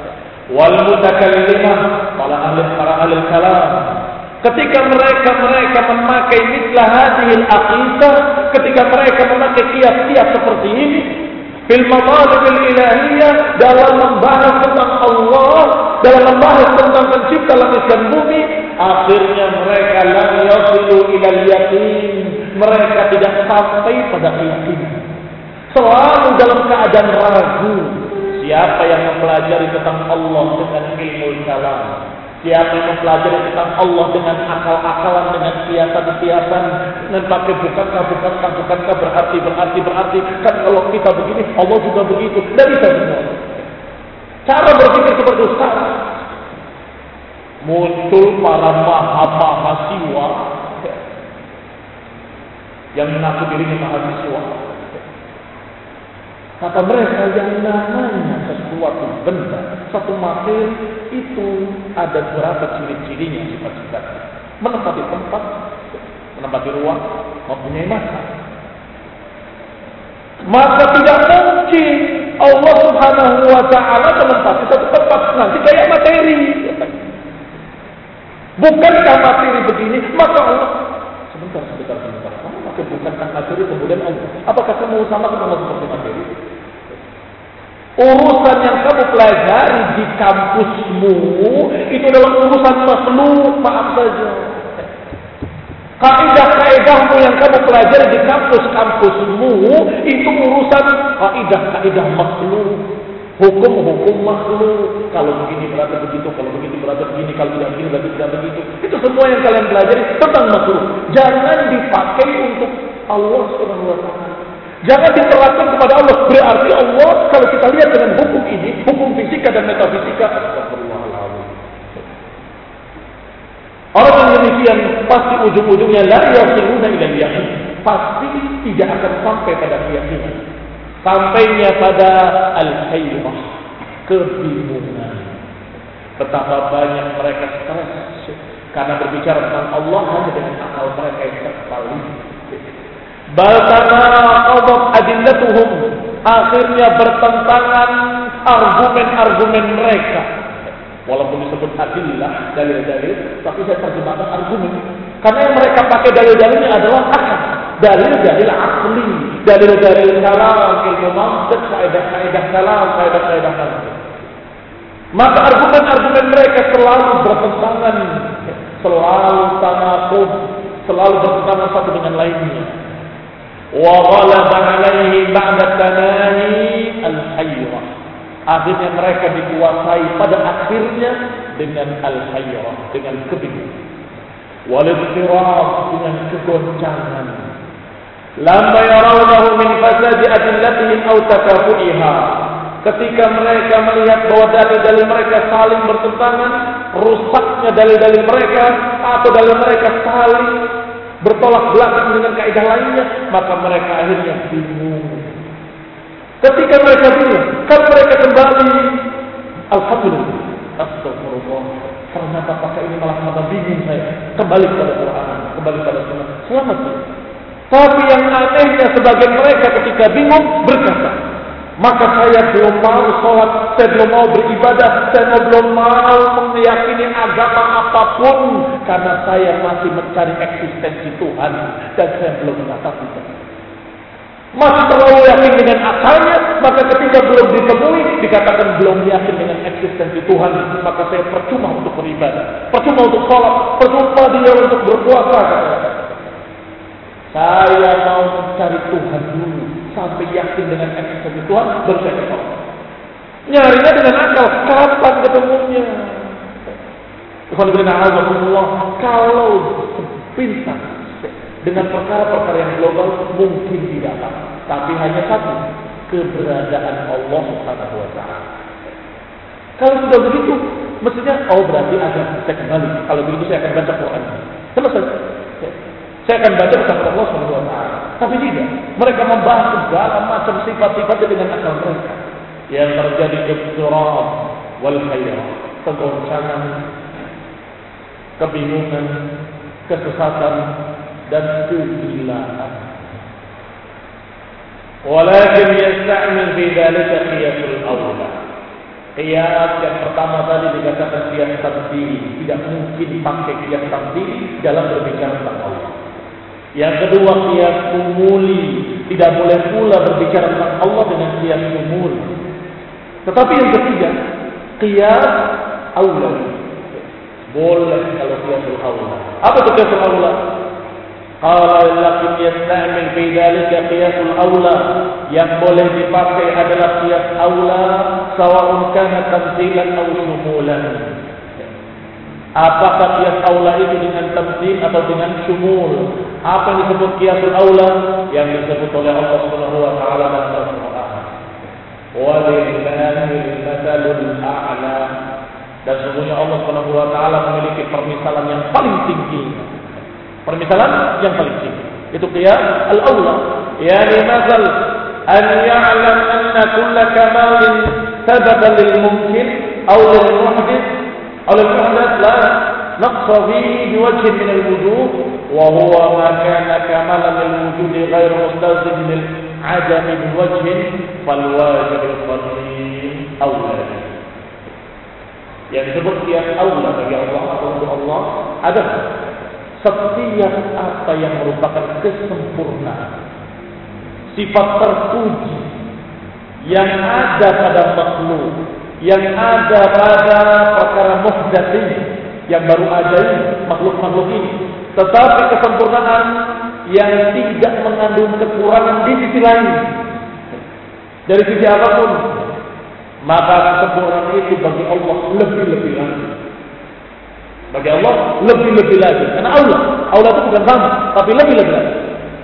wal mutakallimah para ahli para ahli kalam ketika mereka mereka memakai mitlah hadhil aqidah ketika mereka memakai kias-kias seperti ini fil matalibil ilahiyah dalam membahas tentang Allah dalam membahas tentang pencipta langit dan bumi akhirnya mereka lam yasilu ila yakin mereka tidak sampai pada keyakinan. Selalu dalam keadaan ragu. Siapa yang mempelajari tentang Allah dengan ilmu kalam? Siapa yang mempelajari tentang Allah dengan akal-akalan, dengan kiasan-kiasan, dengan pakai bukankah, bukankah, bukankah, berarti, berarti, berarti. Kan kalau kita begini, Allah juga begitu. Tidak bisa semua. Cara berpikir seperti sekarang. Muncul para mahasiswa yang mengaku dirinya mahasiswa. Kata mereka yang namanya sesuatu benda, satu materi itu ada beberapa ciri-cirinya sifat-sifatnya. Menempati tempat, menempati ruang, mempunyai masa. Maka tidak mungkin Allah Subhanahu wa taala menempati satu tempat nanti kayak materi. Bukankah materi begini? Maka Allah sebentar, sebentar, sebentar bukankah materi kemudian Allah? Apakah kamu sama sama seperti materi? Urusan yang kamu pelajari di kampusmu itu adalah urusan makhluk, maaf saja. Kaidah-kaidahmu yang kamu pelajari di kampus-kampusmu itu urusan kaidah-kaidah makhluk. Hukum-hukum makhluk. Kalau begini berarti begitu, kalau begitu berarti begini, kalau tidak begini berarti tidak begitu. Itu semua yang kalian pelajari tentang makhluk. Jangan dipakai untuk Allah Subhanahu wa taala. Jangan diterapkan kepada Allah. Berarti Allah kalau kita lihat dengan hukum ini, hukum fisika dan metafisika, Orang yang demikian pasti ujung-ujungnya la yasiluna ila yakin. Pasti tidak akan sampai pada keyakinan sampainya pada al-hayrah, kebingungan. Betapa banyak mereka stres karena berbicara tentang Allah hanya dengan akal mereka yang terkepali. Bal tanaqadat adillatuhum akhirnya bertentangan argumen-argumen mereka. Walaupun disebut adillah, dalil-dalil, tapi saya terjemahkan argumen. Karena yang mereka pakai dalil-dalilnya adalah akal dalil-dalil akli, dalil-dalil kalam, ilmu mantik, kaidah-kaidah kalam, kaidah-kaidah kalam. Maka argumen-argumen mereka selalu bertentangan, selalu tanakub, selalu bertentangan satu dengan lainnya. Wa ghalaba alaihi ba'da tanani al-hayrah. Akhirnya mereka dikuasai pada akhirnya dengan al-hayrah, dengan kebingungan. Wal dengan kegoncangan Lama yarawnahu min fasadi adillatihim aw takafu'iha. Ketika mereka melihat bahwa dalil-dalil mereka saling bertentangan, rusaknya dalil-dalil mereka atau dalil mereka saling bertolak belakang dengan kaidah lainnya, maka mereka akhirnya bingung. Ketika mereka bingung, kan mereka kembali. Alhamdulillah. Astagfirullah. Ternyata pakai ini malah tambah bingung saya. Kembali kepada Quran, kembali kepada Sunnah. Selamat. Tapi yang anehnya sebagian mereka ketika bingung berkata, maka saya belum mau sholat, saya belum mau beribadah, saya belum mau meyakini agama apa pun. Karena saya masih mencari eksistensi Tuhan dan saya belum mengetahui masih terlalu yakin dengan akalnya, maka ketika belum ditemui, dikatakan belum yakin dengan eksistensi Tuhan, maka saya percuma untuk beribadah, percuma untuk sholat, percuma dia untuk berpuasa. Saya mau mencari Tuhan dulu, sampai yakin dengan eksistensi Tuhan, baru. Nyarinya dengan akal, kapan ketemunya? Allah, kalau pintar dengan perkara-perkara yang global mungkin tidak apa. Tapi hanya satu, keberadaan Allah Subhanahu wa taala. Kalau sudah begitu, mestinya oh berarti ada saya kembali. Kalau begitu saya akan baca Quran. Selesai. Saya akan baca tentang Allah Subhanahu wa. Tapi tidak. Mereka membahas segala macam sifat-sifat dengan akal mereka. Yang terjadi ibtirab wal khayrat, kegoncangan, kebingungan, kesesatan, dan kegilaan. Walakin yasta'mil fi dhalika qiyasul awla. Qiyas yang pertama tadi dikatakan qiyas tamthili, tidak mungkin pakai qiyas tamthili dalam berbicara tentang Allah. Yang kedua kias kumuli. Tidak boleh pula berbicara tentang Allah dengan kias kumuli. Tetapi yang ketiga Kias aula. Boleh kalau kiasul awlan Apa itu kiasul Allah Kalau lakin yasta'min fi dhalika yang boleh dipakai adalah qiyas aula sawaunkan tamthilan aw apakah qiyas aula itu dengan tamthil atau dengan syumul? Apa yang disebut qiyasul aula? Yang disebut oleh Allah Subhanahu wa taala dalam Al-Qur'an. Walillahil matsalul a'la. Dan sesungguhnya Allah Subhanahu wa taala memiliki permisalan yang paling tinggi. Permisalan yang paling tinggi. Itu qiyas al-aula. Yani masal an ya'lam anna kulla kamalin sababa lil mumkin aw lil muhdith aw lil muhdath la نقص فيه بوجه من الوجوه وهو ما كان كمالا للوجود غير مستلزم للعدم بوجه فالواجب القديم أولى yang disebut kias aula bagi Allah atau untuk Allah adalah setiap apa yang merupakan kesempurnaan sifat terpuji yang ada pada makhluk yang ada pada perkara muhdath ini yang baru ada ini makhluk-makhluk ini tetapi kesempurnaan yang tidak mengandung kekurangan di sisi lain dari sisi apa pun maka kesempurnaan itu bagi Allah lebih-lebih lagi bagi Allah lebih-lebih lagi. Karena Allah, Allah itu bukan sama, tapi lebih-lebih lagi.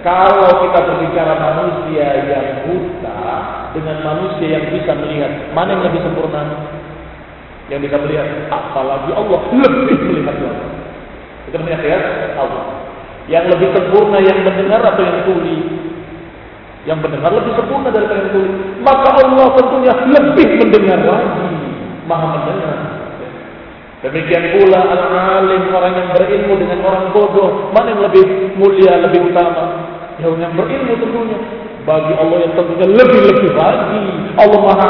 Kalau kita berbicara manusia yang buta dengan manusia yang bisa melihat, mana yang lebih sempurna? Yang bisa melihat, apalagi Allah lebih melihat Allah. Kita melihat ya, Allah. Yang lebih sempurna yang mendengar atau yang tuli? Yang mendengar lebih sempurna daripada yang tuli. Maka Allah tentunya lebih mendengar lagi. Maha mendengar. Demikian pula al-alim orang yang berilmu dengan orang bodoh, mana yang lebih mulia, lebih utama? Ya yang berilmu tentunya. Bagi Allah yang tentunya lebih-lebih lagi. Allah Maha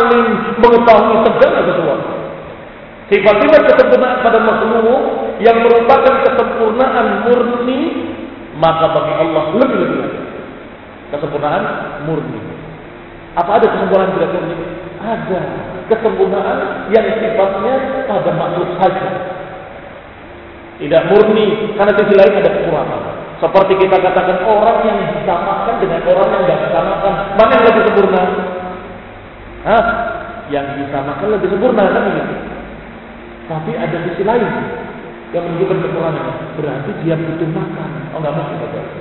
Alim mengetahui segala sesuatu. Sifat-sifat kesempurnaan pada makhluk yang merupakan kesempurnaan murni, maka bagi Allah lebih-lebih lagi. Kesempurnaan murni. Apa ada kesempurnaan tidak murni? Ada kesempurnaan yang sifatnya pada makhluk saja. Tidak murni, karena sisi lain ada kekurangan. Seperti kita katakan orang yang disamakan dengan orang yang tidak disamakan, mana yang lebih sempurna? Hah? Yang disamakan lebih sempurna kan begitu. Tapi ada sisi lain yang menunjukkan kekurangan. Berarti dia butuh makan. Oh nggak mungkin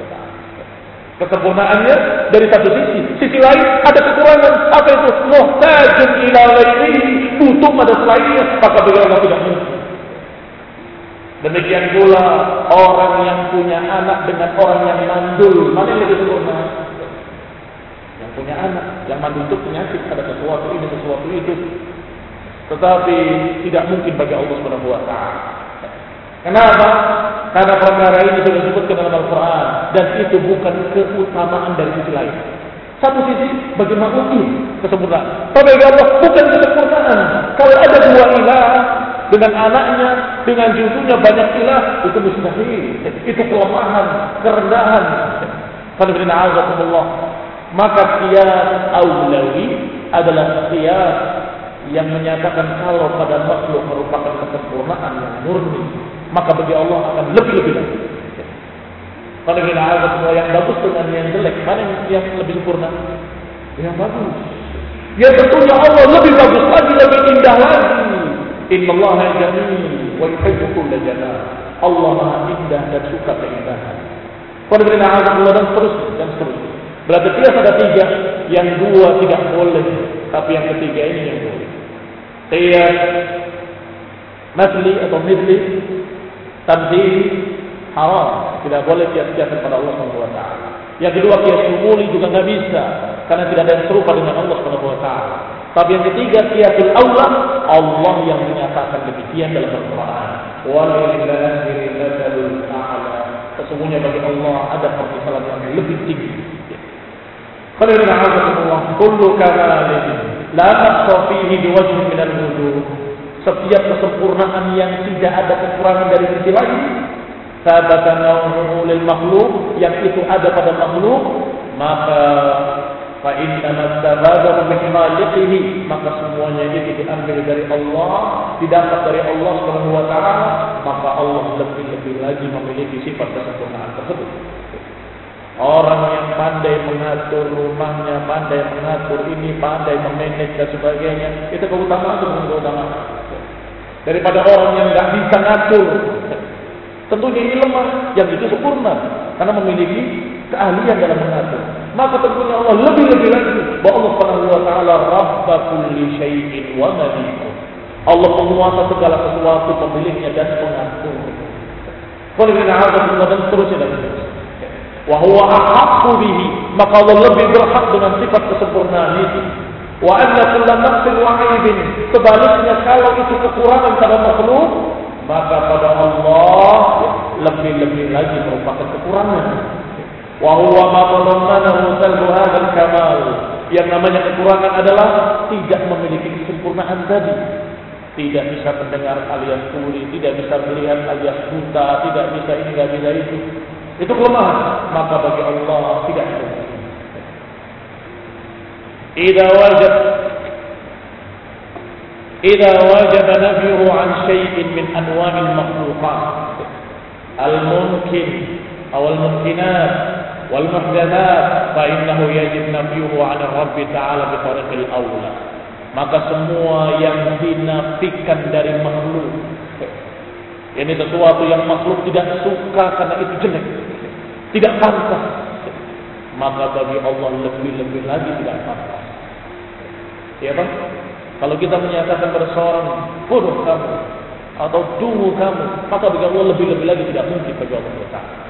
Kesempurnaannya dari satu sisi. Sisi lain ada kekurangan. Apa itu? Muhtajun ila ghairihi. Butuh pada selainnya. Maka bagi Allah tidak mungkin. Demikian pula orang yang punya anak dengan orang yang mandul. Mana yang lebih sempurna? Yang punya anak. Yang menuntut penyakit ada sesuatu ini, sesuatu itu. Tetapi tidak mungkin bagi Allah taala. Kenapa? Karena perkara ini sudah disebutkan dalam Al-Quran dan itu bukan keutamaan dari sisi lain. Satu sisi bagi makhluk ini kesempurnaan. Tapi bagi Allah bukan kesempurnaan. Kalau ada dua ilah dengan anaknya, dengan cucunya banyak ilah, itu mustahil. Itu kelemahan, kerendahan. Maka kias aulawi adalah kias yang menyatakan kalau pada makhluk merupakan kesempurnaan yang murni, maka bagi Allah akan lebih-lebih lagi. Kalau kita ada semua yang bagus dengan yang jelek, mana yang, lebih sempurna? Yang bagus. Ya tentunya Allah lebih bagus lagi, lebih indah lagi. Inna Allah jamil wa yuhibbu jamal. Allah Maha indah dan suka keindahan. Kalau kita ada dan seterusnya dan seterusnya. Berarti tidak ada tiga, yang dua tidak boleh, tapi yang ketiga ini yang boleh. Qiyas masli atau midli tamthil haram, tidak boleh kias-kias kepada Allah Subhanahu wa taala. Yang kedua kias umuli juga nggak bisa karena tidak ada yang serupa dengan Allah Subhanahu wa taala. Tapi yang ketiga kiasul Allah, Allah yang menyatakan demikian dalam Al-Qur'an. Sesungguhnya bagi Allah ada permisalan yang lebih tinggi. Kalau ini Allah, kullu kamalin la naqsa fihi biwajhin min al-wujuh. Setiap kesempurnaan yang tidak ada kekurangan dari sisi lain, sabata nauhu lil makhluk yang itu ada pada makhluk, maka fa inna mastabada min maka semuanya itu diambil dari Allah didapat dari Allah Subhanahu wa maka Allah lebih-lebih lagi memiliki sifat kesempurnaan tersebut Orang yang pandai mengatur rumahnya, pandai mengatur ini, pandai memanage dan sebagainya, itu keutamaan keutamaan. Daripada orang yang nggak bisa ngatur, tentunya ini lemah, yang itu sempurna, karena memiliki keahlian dalam mengatur. Maka tentunya Allah lebih-lebih lagi bahwa Allah Subhanahu wa taala Rabb kulli syai'in wa maliku. Allah penguasa segala sesuatu, pemiliknya dan pengatur. Kalau kita ada dan seterusnya dan seterusnya wa bihi maka Allah lebih berhak dengan sifat kesempurnaan itu wa anna kulla nafsin wa aibin sebaliknya kalau itu kekurangan pada makhluk maka pada Allah lebih-lebih lagi merupakan kekurangan wa huwa ma tadammanahu salbu hadzal kamal yang namanya kekurangan adalah tidak memiliki kesempurnaan tadi tidak bisa mendengar alias tuli, tidak bisa melihat alias buta, tidak bisa ini, tidak bisa itu. Itu kelemahan. Maka bagi Allah tidak ada. Wajib nafyuhu an syai'in min anwa'il makhluqat al-mumkin aw al-mumkinat wal muhdathat fa innahu yajib nafyuhu 'an Rabb ta'ala bi tariqil awla. Maka semua yang dinafikan dari makhluk ini sesuatu yang makhluk tidak suka karena itu jelek tidak pantas. Maka bagi Allah lebih-lebih lagi tidak pantas. Ya bang? Kalau kita menyatakan pada seorang bodoh kamu atau dungu kamu, maka bagi Allah lebih-lebih lagi tidak mungkin bagi Allah Taala.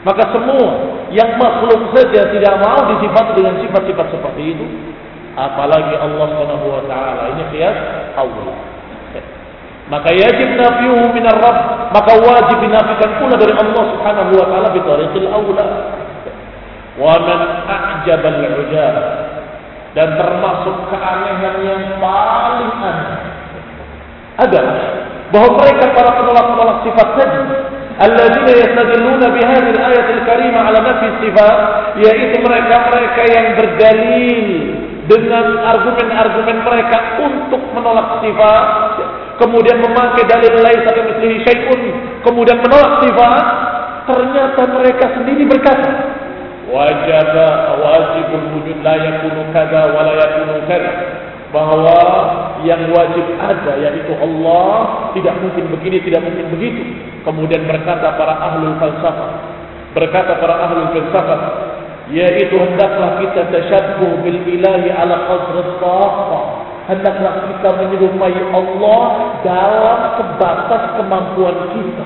Maka semua yang makhluk saja tidak mau disifat dengan sifat-sifat seperti itu, apalagi Allah Subhanahu wa taala. Ini kias Allah. Maka yajib nafiuhu minar Rabb, maka wajib dinafikan pula dari Allah Subhanahu wa taala bi tariqil aula. Wa man a'jaba al-ujab dan termasuk keanehan yang paling aneh adalah bahwa mereka para penolak-penolak sifat tadi alladzina yastadilluna bihadhihi al-ayat al-karimah ala nafi sifat yaitu mereka-mereka yang berdalil dengan argumen-argumen mereka untuk menolak sifat kemudian memakai dalil lain satu mislihi syai'un, kemudian menolak sifat, ternyata mereka sendiri berkata, wajib wajibul wujud la yakunu kada wa la yakunu kada bahwa yang wajib ada yaitu Allah tidak mungkin begini tidak mungkin begitu. Kemudian berkata para ahli falsafah berkata para ahli falsafah yaitu hendaklah kita tasyabbuh bil ilahi ala qadri hendaklah kita menyerupai Allah dalam sebatas kemampuan kita.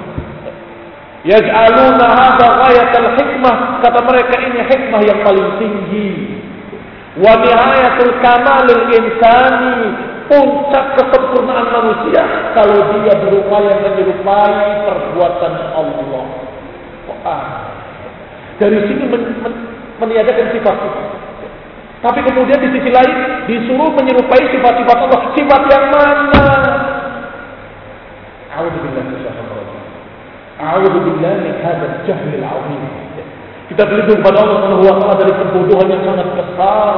Yaj'aluna hadha ghayatal hikmah. Kata mereka ini hikmah yang paling tinggi. Wa nihayatul kamalil insani puncak kesempurnaan manusia kalau dia berupaya menyerupai perbuatan Allah. Wah. Dari sini men, men, meniadakan sifat-sifat. Tapi kemudian di sisi lain disuruh menyerupai sifat-sifat Allah. Sifat yang mana? A'udzubillah A'udzubillah min hadzal jahlil 'azim. Kita berlindung pada Allah Subhanahu wa taala dari kebodohan yang sangat besar.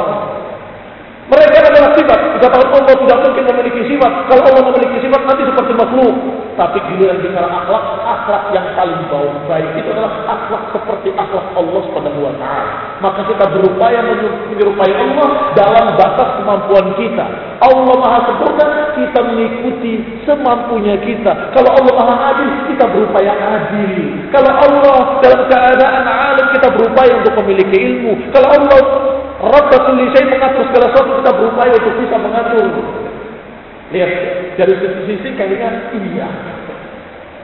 Mereka adalah sifat. Dikatakan Allah tidak mungkin memiliki sifat. Kalau Allah memiliki sifat nanti seperti makhluk. Tapi giliran bicara akhlak, akhlak yang paling bawah baik itu adalah akhlak seperti akhlak Allah Subhanahu wa taala. Maka kita berupaya menyerupai Allah dalam batas kemampuan kita. Allah Maha sempurna, kita mengikuti semampunya kita. Kalau Allah Maha adil, kita berupaya adil. Kalau Allah dalam keadaan alim, kita berupaya untuk memiliki ilmu. Kalau Allah Rabbul kulli mengatur segala sesuatu kita berupaya untuk bisa mengatur. Lihat dari sisi sisi kayaknya iya.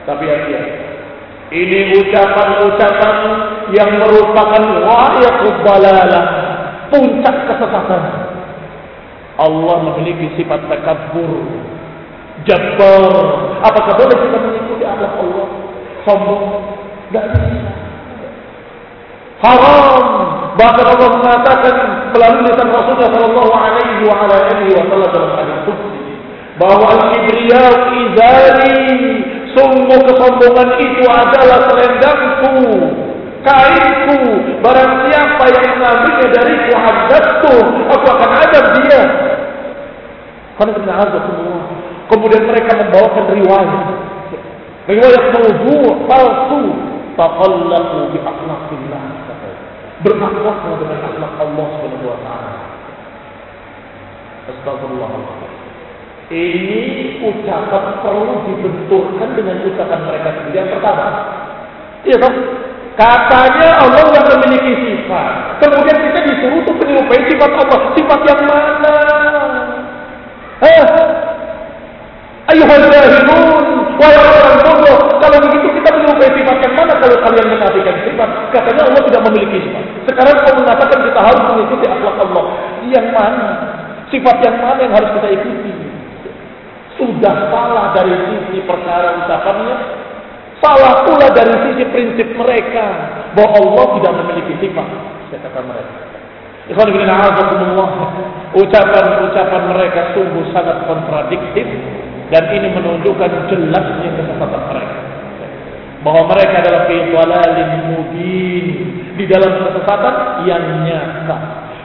Tapi iya. Ini ucapan-ucapan yang merupakan wa'yaqub balalah, puncak kesesatan. Allah memiliki sifat takabur, jabbar. Apakah boleh kita mengikuti akhlak Allah? Sombong? Bisa. Haram Bahkan Allah mengatakan melalui lisan Rasulullah Shallallahu Alaihi Wasallam dalam hadis qudsi bahwa al-kibriya izari sungguh kesombongan itu adalah selendangku kainku barang siapa yang mengambilnya dariku haddatku aku akan adab dia. Karena semua kemudian mereka membawakan riwayat. Riwayat mawdu' palsu. Taqallahu bi akhlaqillah berakhlaklah dengan akhlak Allah Subhanahu wa taala. Astagfirullah. Ini ucapan perlu dibenturkan dengan ucapan mereka sendiri yang pertama. Iya toh? Katanya Allah yang memiliki sifat. Kemudian kita disuruh untuk menyerupai sifat Allah. Sifat yang mana? Hah? Ayuhal jahilun. Wahai orang bodoh. Kalau begitu kita menyerupai sifat yang mana kalau kalian menafikan sifat? Katanya Allah tidak memiliki sifat. Sekarang kau mengatakan kita harus mengikuti akhlak Allah. Yang mana? Sifat yang mana yang harus kita ikuti? Sudah salah dari sisi perkara ucapannya. Salah pula dari sisi prinsip mereka. Bahwa Allah tidak memiliki sifat. Kata mereka. Ikhwan bin Ucapan-ucapan mereka sungguh sangat kontradiktif. Dan ini menunjukkan jelasnya kesesatan mereka bahwa mereka adalah fi mubin di dalam kesesatan yang nyata.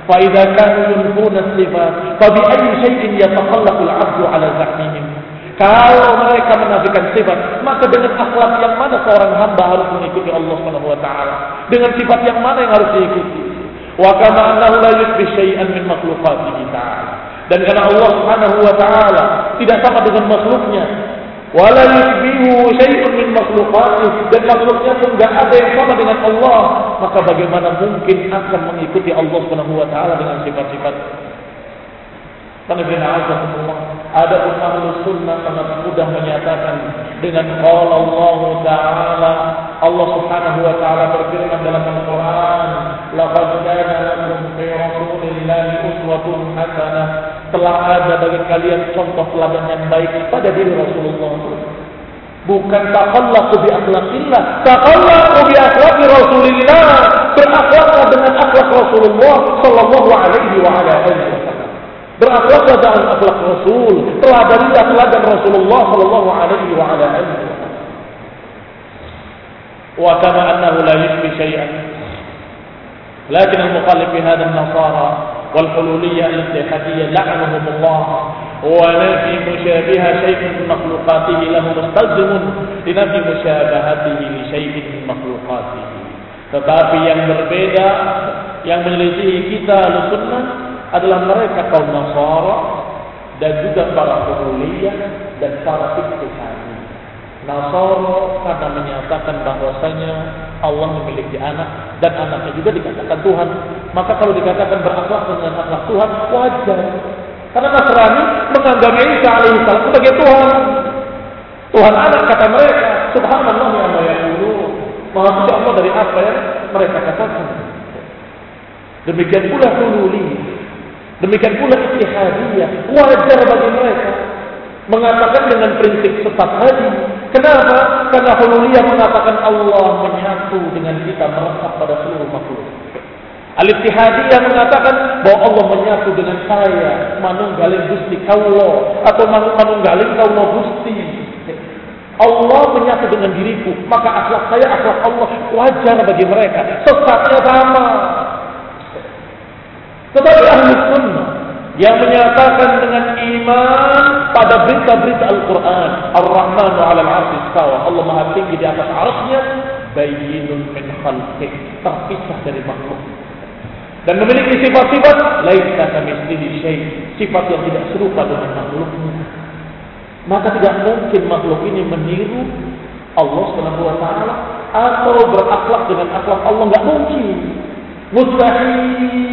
Fa idza yunfuna sifat, fa bi ayyi shay'in yataqallaqu al-'abdu 'ala zahmihim? Kalau mereka menafikan sifat, maka dengan akhlak yang mana seorang hamba harus mengikuti Allah Subhanahu wa taala? Dengan sifat yang mana yang harus diikuti? Wa kama annahu la yushbih syai'an min makhluqatihi ta'ala. Dan karena Allah Subhanahu wa taala tidak sama dengan makhluknya, wala yushbihu syai'un min makhluqatih dan makhluknya pun enggak ada yang sama dengan Allah. Maka bagaimana mungkin akan mengikuti Allah Subhanahu wa taala dengan sifat-sifat? Ada pun ahlu sunnah sangat mudah menyatakan dengan qala Allah Ta'ala Allah Subhanahu wa taala berfirman dalam Al-Qur'an laqad kana lakum fi rasulillahi uswatun hasanah telah ada bagi kalian contoh teladan yang baik pada diri Rasulullah bukan takallaqu bi akhlaqillah takallaqu bi akhlaqi Rasulillah berakhlaklah dengan akhlak Rasulullah sallallahu alaihi wa ala alihi berakhlaklah dengan akhlak Rasul teladanilah teladan Rasulullah sallallahu alaihi wa ala alihi wasallam annahu la yushbi syai'an lakin al-mukhallif fi hadha an-nasara والحلولية الاتحادية لعنهم الله ونفي مشابهة شيء من مخلوقاته له مستلزم لنفي مشابهته لشيء من مخلوقاته tetapi yang berbeda yang menyelisihi kita sunnah adalah mereka kaum Nasara dan juga para Hululiyah dan para Ittihadi. Nasara karena menyatakan bahwasanya Allah memiliki anak dan anaknya juga dikatakan Tuhan. Maka kalau dikatakan berakhlak dengan akhlak Tuhan wajar. Karena Nasrani menganggap Isa alaihissalam sebagai Tuhan. Tuhan anak kata mereka. Subhanallah ya Allah ya Maha suci Allah dari apa yang mereka katakan. Demikian pula hululi. Demikian pula ittihadiyah. Wajar bagi mereka mengatakan dengan prinsip sesat tadi. Kenapa? Karena hululiyah mengatakan Allah menyatu dengan kita meresap pada seluruh makhluk. Al-Ittihadiyah mengatakan bahwa Allah menyatu dengan saya, manunggaling Gusti Kaulo atau manunggaling Kaulo Gusti. Allah menyatu dengan diriku, maka akhlak saya akhlak Allah wajar bagi mereka. Sesatnya sama. Tetapi ahli sunnah yang menyatakan dengan iman pada berita-berita Al-Quran Ar-Rahman ala al-arsi istawa Allah maha tinggi di atas arasnya bayinun min khalqih terpisah dari makhluk dan memiliki sifat-sifat laisa kamitslihi syai sifat yang tidak serupa dengan makhluknya maka tidak mungkin makhluk ini meniru Allah Subhanahu wa taala atau berakhlak dengan akhlak Allah enggak mungkin mustahil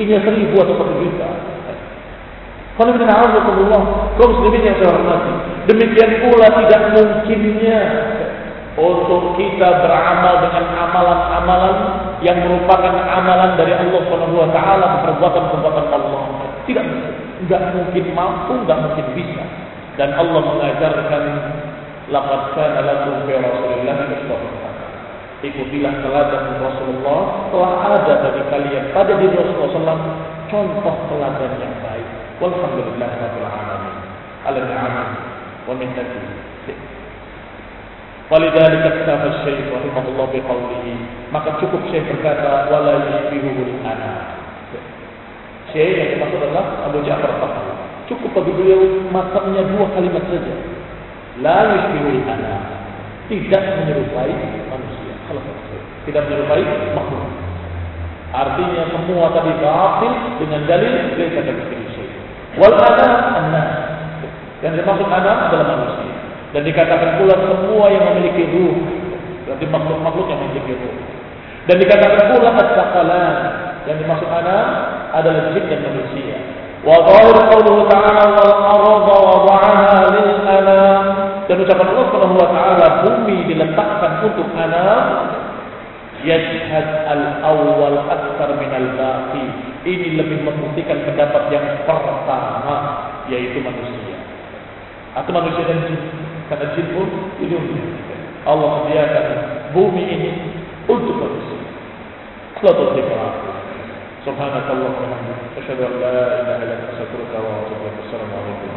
ini seribu atau satu juta. Kalau kita Allah, kaum muslimin yang saya hormati. Demikian pula tidak mungkinnya untuk kita beramal dengan amalan-amalan yang merupakan amalan dari Allah Subhanahu wa taala, perbuatan-perbuatan Allah. Tidak enggak mungkin mampu, enggak mungkin bisa. Dan Allah mengajarkan laqad kana lakum fi Rasulillah Ikutilah teladan Rasulullah telah ada bagi kalian pada diri Rasulullah SAW contoh teladan yang baik. Walhamdulillah rabbil alamin. Ala ni'amah wa. Walidhalika katafa Syekh rahimahullah biqaulihi maka cukup Syekh berkata wala yushbihu ana. Syekh yang dimaksud adalah Abu Ja'far Tahawi. Cukup bagi beliau matanya dua kalimat saja. La yushbihu ana. Tidak menyerupai manusia. Tidak menyerupai makhluk. Artinya semua tadi batil dengan dalil dari kata syai. Wal adam anas. Yang dimaksud adam adalah manusia. Dan dikatakan pula semua yang memiliki ruh. Berarti makhluk-makhluk yang memiliki ruh. Dan dikatakan pula as-saqalan. Yang dimaksud adam adalah jin dan manusia. Wa dhahir qawluhu ta'ala wal arda wada'aha lil anam. Dan ucapan Allah Subhanahu wa taala bumi diletakkan untuk anak yashhad al-awwal akthar min al-baqi. Ini lebih membuktikan pendapat yang pertama yaitu manusia. Atau manusia dan jin. Karena jin pun ini Allah sediakan bumi ini untuk manusia. Selalu terima Subhanakallah wa bihamdika asyhadu an la ilaha illa anta astaghfiruka wa atubu ilaik. Assalamualaikum warahmatullahi wabarakatuh.